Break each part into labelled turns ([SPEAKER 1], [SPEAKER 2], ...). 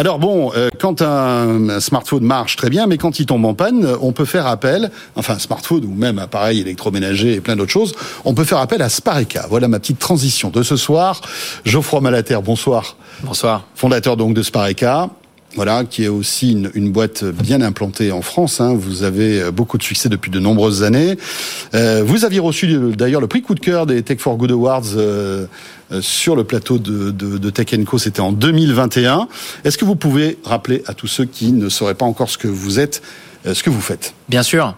[SPEAKER 1] Alors bon, euh, quand un, smartphone marche très bien, mais quand il tombe en panne, on peut faire appel, enfin smartphone ou même appareil électroménager et plein d'autres choses, on peut faire appel à Spareka. Voilà ma petite transition de ce soir. Geoffroy Malater, bonsoir.
[SPEAKER 2] Bonsoir.
[SPEAKER 1] Fondateur donc de Spareka. Voilà, qui est aussi une, boîte bien implantée en France. Hein. Vous avez euh, beaucoup de succès depuis de nombreuses années. Euh, vous aviez reçu d'ailleurs le prix coup de cœur des Tech for Good Awards euh, sur le plateau de, de, Tech Co. C'était en 2021. Est-ce que vous pouvez rappeler à tous ceux qui ne sauraient pas encore ce que vous êtes, ce que vous faites?
[SPEAKER 2] Bien sûr.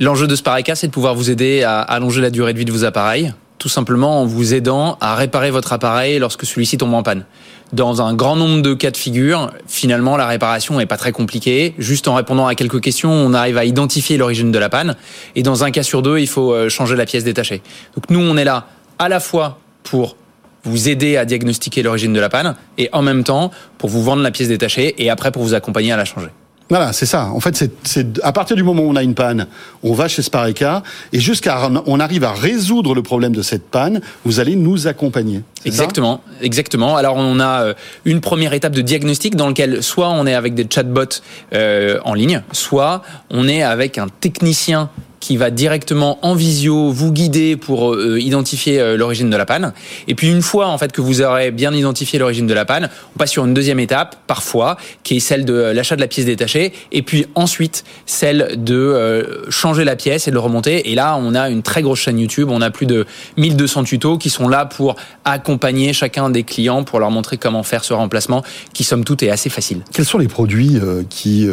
[SPEAKER 2] L'enjeu de Spareka, c'est de pouvoir vous aider à allonger la durée de vie de vos appareils, tout simplement en vous aidant à réparer votre appareil lorsque celui-ci tombe en panne. Dans un grand nombre de cas de figure, finalement, la réparation n'est pas très compliquée. Juste en répondant à quelques questions, on arrive à identifier l'origine de la panne. Et dans un cas sur deux, il faut euh, changer la pièce détachée. Donc nous, on est là à la fois pour vous aider à diagnostiquer l'origine de la panne et en même temps pour vous vendre la pièce détachée et après pour vous accompagner à la changer.
[SPEAKER 1] Voilà, c'est ça. En fait, c'est à partir du moment où on a une panne, on va chez Spareka et jusqu'à on arrive à résoudre le problème de cette panne, vous allez nous accompagner.
[SPEAKER 2] Exactement, exactement. Alors on a euh, une première étape de diagnostic dans lequel soit on est avec des chatbots euh, en ligne, soit on est avec un technicien qui va directement en visio vous guider pour euh, identifier euh, l'origine de la panne. Et puis une fois en fait que vous aurez bien identifié l'origine de la panne, on passe sur une deuxième étape parfois qui est celle de euh, l'achat de la pièce détachée et puis ensuite celle de changer la pièce et de le remonter. Et là, on a une très grosse chaîne YouTube, on a plus de 1200 tutos qui sont là pour accompagner chacun des clients pour leur montrer comment faire ce remplacement qui somme toute est assez facile.
[SPEAKER 1] Quels sont les produits qui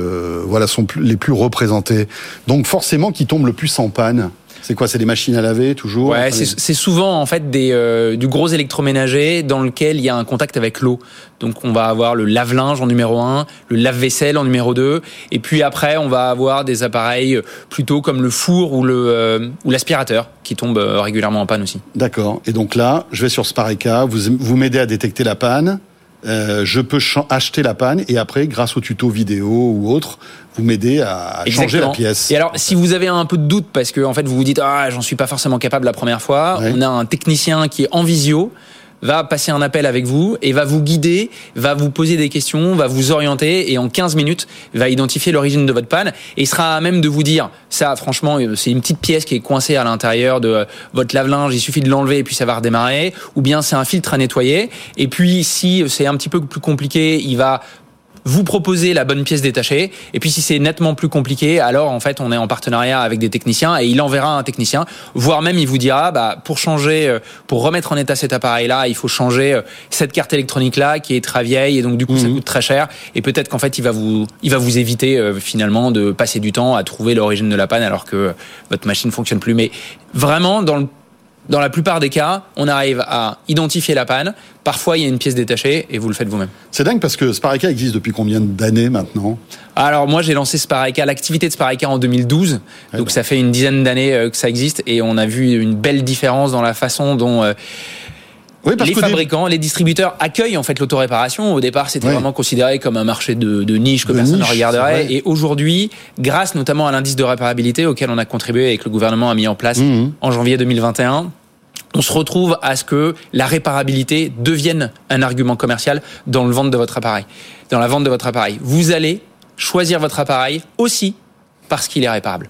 [SPEAKER 1] voilà sont les plus représentés? Donc forcément qui tombent le plus en panne c'est quoi C'est des machines à laver toujours?
[SPEAKER 2] Ouais, c'est souvent en fait des, euh, du gros électroménager dans lequel il y a un contact avec l'eau. Donc on va avoir le lave-linge en numéro 1, le lave-vaisselle en numéro 2, et puis après on va avoir des appareils plutôt comme le four ou le euh, ou l'aspirateur qui tombent euh, régulièrement en panne aussi.
[SPEAKER 1] D'accord. Et donc là, je vais sur Spareka, vous vous m'aidez à détecter la panne. Euh, je peux acheter la panne et après, grâce au tuto vidéo ou autre, vous m'aider à changer la pièce.
[SPEAKER 2] Et alors, si vous avez un peu de doute parce que en fait vous vous dites ah j'en suis pas forcément capable la première fois, on a un technicien qui est en visio va passer un appel avec vous et va vous guider, va vous poser des questions, va vous orienter et en 15 minutes va identifier l'origine de votre panne. Et sera à même de vous dire ça franchement euh, c'est une petite pièce qui est coincée à l'intérieur de euh, votre lave-linge, il suffit de l'enlever et puis ça va redémarrer. Ou bien c'est un filtre à nettoyer. Et puis si c'est un petit peu plus compliqué, il va vous proposez la bonne pièce détachée. Et puis si c'est nettement plus compliqué, alors en fait on est en partenariat avec des techniciens et il enverra un technicien, voire même il vous dira bah pour changer, euh, pour remettre en état cet appareil-là, il faut changer euh, cette carte électronique-là qui est très vieille et donc du coup ça mhm. coûte très cher. Et peut-être qu'en fait il va vous, il va vous éviter euh, finalement de passer du temps à trouver l'origine de la panne alors que votre machine fonctionne plus. Mais vraiment dans le dans la plupart des cas, on arrive à identifier la panne. Parfois, il y a une pièce détachée et vous le faites vous-même.
[SPEAKER 1] C'est dingue parce que Spareka existe depuis combien d'années maintenant?
[SPEAKER 2] Alors moi, j'ai lancé Spareka, l'activité de Spareka en 2012. donc ça fait une dizaine d'années euh, que ça existe et on a vu une belle différence dans la façon dont euh, les fabricants, les distributeurs accueillent en fait l'autoréparation. Au départ, c'était vraiment considéré comme un marché de, niche que personne ne regarderait. Et aujourd'hui, grâce notamment à l'indice de réparabilité auquel on a contribué et que le gouvernement a mis en place mmh. en janvier 2021, on se retrouve à ce que la réparabilité devienne un argument commercial dans le vente de votre appareil, dans la vente de votre appareil. Vous allez choisir votre appareil aussi parce qu'il est réparable.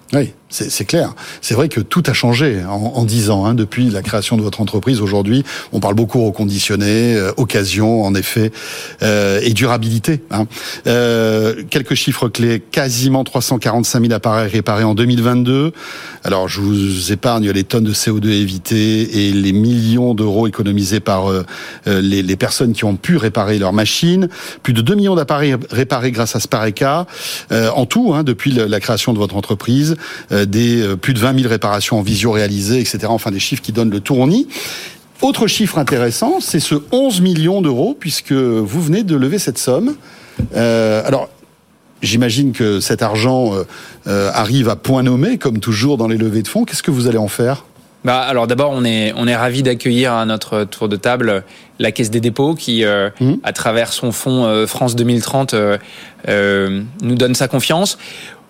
[SPEAKER 1] C'est clair. C'est vrai que tout a changé en, dix ans hein, depuis la création de votre entreprise. Aujourd'hui, on parle beaucoup reconditionné, euh, occasion, en effet, euh, et durabilité. Hein. Euh, quelques chiffres clés quasiment 345 000 appareils réparés en 2022. Alors, je vous épargne les tonnes de CO2 évitées et les millions d'euros économisés par euh, les, personnes qui ont pu réparer leurs machines. Plus de 2 millions d'appareils réparés grâce à Spareka en tout hein, depuis la création de votre entreprise. Euh, des euh, plus de 20 000 réparations en visio réalisées, etc. Enfin, des chiffres qui donnent le tournis. Autre chiffre intéressant, c'est ce 11 millions d'euros, puisque vous venez de lever cette somme. Euh, alors, j'imagine que cet argent arrive à point nommé, comme toujours dans les levées de fonds. Qu'est-ce que vous allez en faire?
[SPEAKER 2] Bah, alors d'abord, on est on est ravi d'accueillir à notre tour de table la Caisse des dépôts qui, mmh. à travers son fonds France 2030, nous donne sa confiance.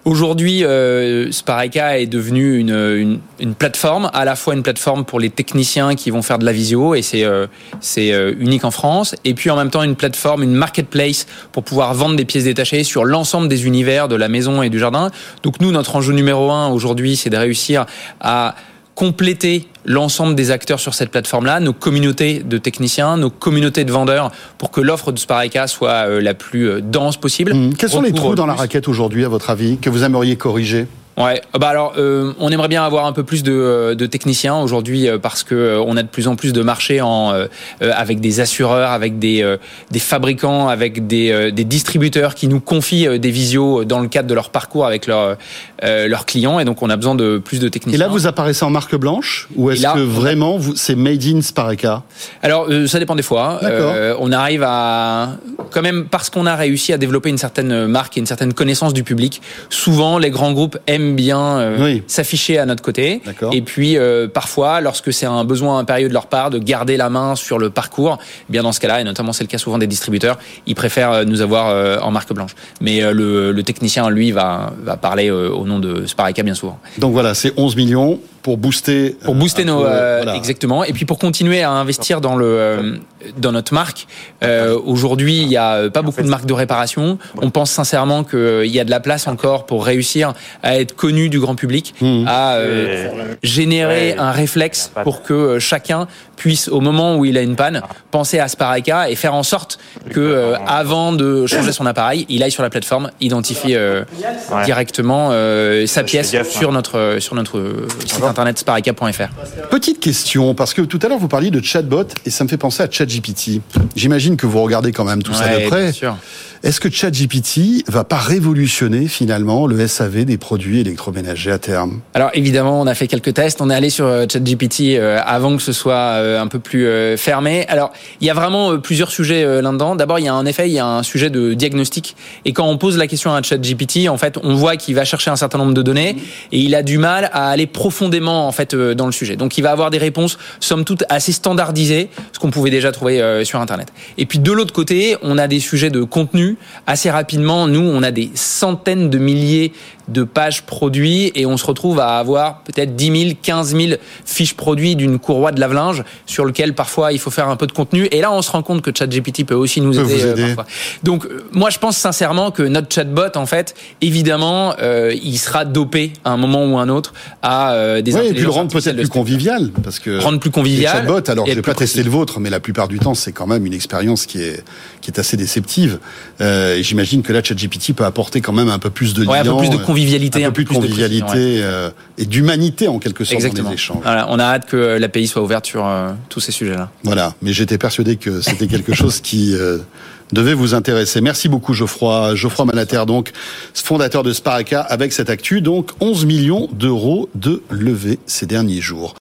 [SPEAKER 2] Aujourd'hui, euh, Spareka est devenu une, une, une, plateforme, à la fois une plateforme pour les techniciens qui vont faire de la visio, et c'est euh, c'est euh, unique en France, et puis en même temps une plateforme, une marketplace pour pouvoir vendre des pièces détachées sur l'ensemble des univers de la maison et du jardin. Donc nous, notre enjeu numéro un aujourd'hui, c'est de réussir à compléter l'ensemble des acteurs sur cette plateforme-là, nos communautés de techniciens, nos communautés de vendeurs, pour que l'offre de Spareka soit euh, la plus euh, dense possible.
[SPEAKER 1] Mmh. Quels sont les trous dans la raquette aujourd'hui, à votre avis, que vous aimeriez corriger?
[SPEAKER 2] Ouais, bah alors euh, on aimerait bien avoir un peu plus de, euh, de techniciens aujourd'hui euh, parce que on a de plus en plus de marchés en avec des assureurs, avec des des fabricants, avec des, des distributeurs qui nous confient des visios dans le cadre de leur parcours avec leurs leurs clients et donc on a besoin de plus de techniciens.
[SPEAKER 1] Et là vous apparaissez en marque blanche ou est-ce que vraiment c'est made in Spareka
[SPEAKER 2] Alors ça dépend des fois. on arrive à quand même parce qu'on a réussi à développer une certaine marque et une certaine connaissance du public. Souvent les grands groupes aiment bien euh, s'afficher à notre côté. Et puis euh, parfois, lorsque c'est un besoin impérieux de leur part de garder la main sur le parcours, eh bien dans ce cas-là, et notamment c'est le cas souvent des distributeurs, ils préfèrent euh, nous avoir en marque blanche. Mais le, le, technicien, lui, va, va parler au nom de Spareka bien souvent.
[SPEAKER 1] Donc voilà, c'est 11 millions pour booster
[SPEAKER 2] pour booster nos voilà. exactement et puis pour continuer à investir dans le dans notre marque. Euh, aujourd'hui il y a pas beaucoup de marques de réparation. On pense sincèrement qu'il y a de la place encore pour réussir à être connu du grand public mmh. à euh, générer un réflexe pour que chacun puisse au moment où il a une panne penser à Spareka et faire en sorte que euh, avant de changer son appareil il aille sur la plateforme identifie directement sa pièce sur notre sur notre site internet spareka.fr.
[SPEAKER 1] Petite question, parce que tout à l'heure vous parliez de chatbot et ça me fait penser à ChatGPT. J'imagine que vous regardez quand même tout ça de près. Est-ce que ChatGPT va pas révolutionner finalement le SAV des produits électroménagers à terme?
[SPEAKER 2] Alors évidemment, on a fait quelques tests. On est allé sur ChatGPT euh, avant que ce soit euh, un peu plus euh, fermé. Alors il y a vraiment plusieurs sujets là-dedans. D'abord, il y a en effet il y a un sujet de diagnostic. Et quand on pose la question à ChatGPT, en fait, on voit qu'il va chercher un certain nombre de données et il a du mal à aller profondément en fait dans le sujet. Donc il va avoir des réponses somme toute assez standardisées, ce qu'on pouvait déjà trouver sur Internet. Et puis de l'autre côté, on a des sujets de contenu assez rapidement, nous, on a des centaines de milliers de pages produits et on se retrouve à avoir peut-être 10 000, 15 000 fiches produits d'une courroie de lave-linge sur lequel parfois il faut faire un peu de contenu. Et là, on se rend compte que ChatGPT peut aussi nous aider,
[SPEAKER 1] aider.
[SPEAKER 2] parfois. Donc, moi, je pense sincèrement que notre chatbot, en fait, évidemment, euh, il sera dopé à un moment ou un autre à euh, des
[SPEAKER 1] oui, et puis le rendre peut-être plus convivial, parce que
[SPEAKER 2] rendre plus convivial.
[SPEAKER 1] Les chatbots, alors je vais pas tester le vôtre, mais la plupart du temps, c'est quand même une expérience qui est qui est assez déceptive. Euh, et j'imagine que là, ChatGPT peut apporter quand même un peu plus de
[SPEAKER 2] ouais,
[SPEAKER 1] lien,
[SPEAKER 2] un peu plus de convivialité,
[SPEAKER 1] un peu plus de convivialité de ouais. euh, et d'humanité en quelque sorte
[SPEAKER 2] Exactement.
[SPEAKER 1] dans les échanges.
[SPEAKER 2] Voilà, on a hâte que l'API soit ouverte sur euh, tous ces sujets-là.
[SPEAKER 1] Voilà, mais j'étais persuadé que c'était quelque chose qui euh, devait vous intéresser. Merci beaucoup Geoffroy, Geoffroy Manater, donc fondateur de Sparaka avec cette actu, donc 11 millions d'euros de levée ces derniers jours.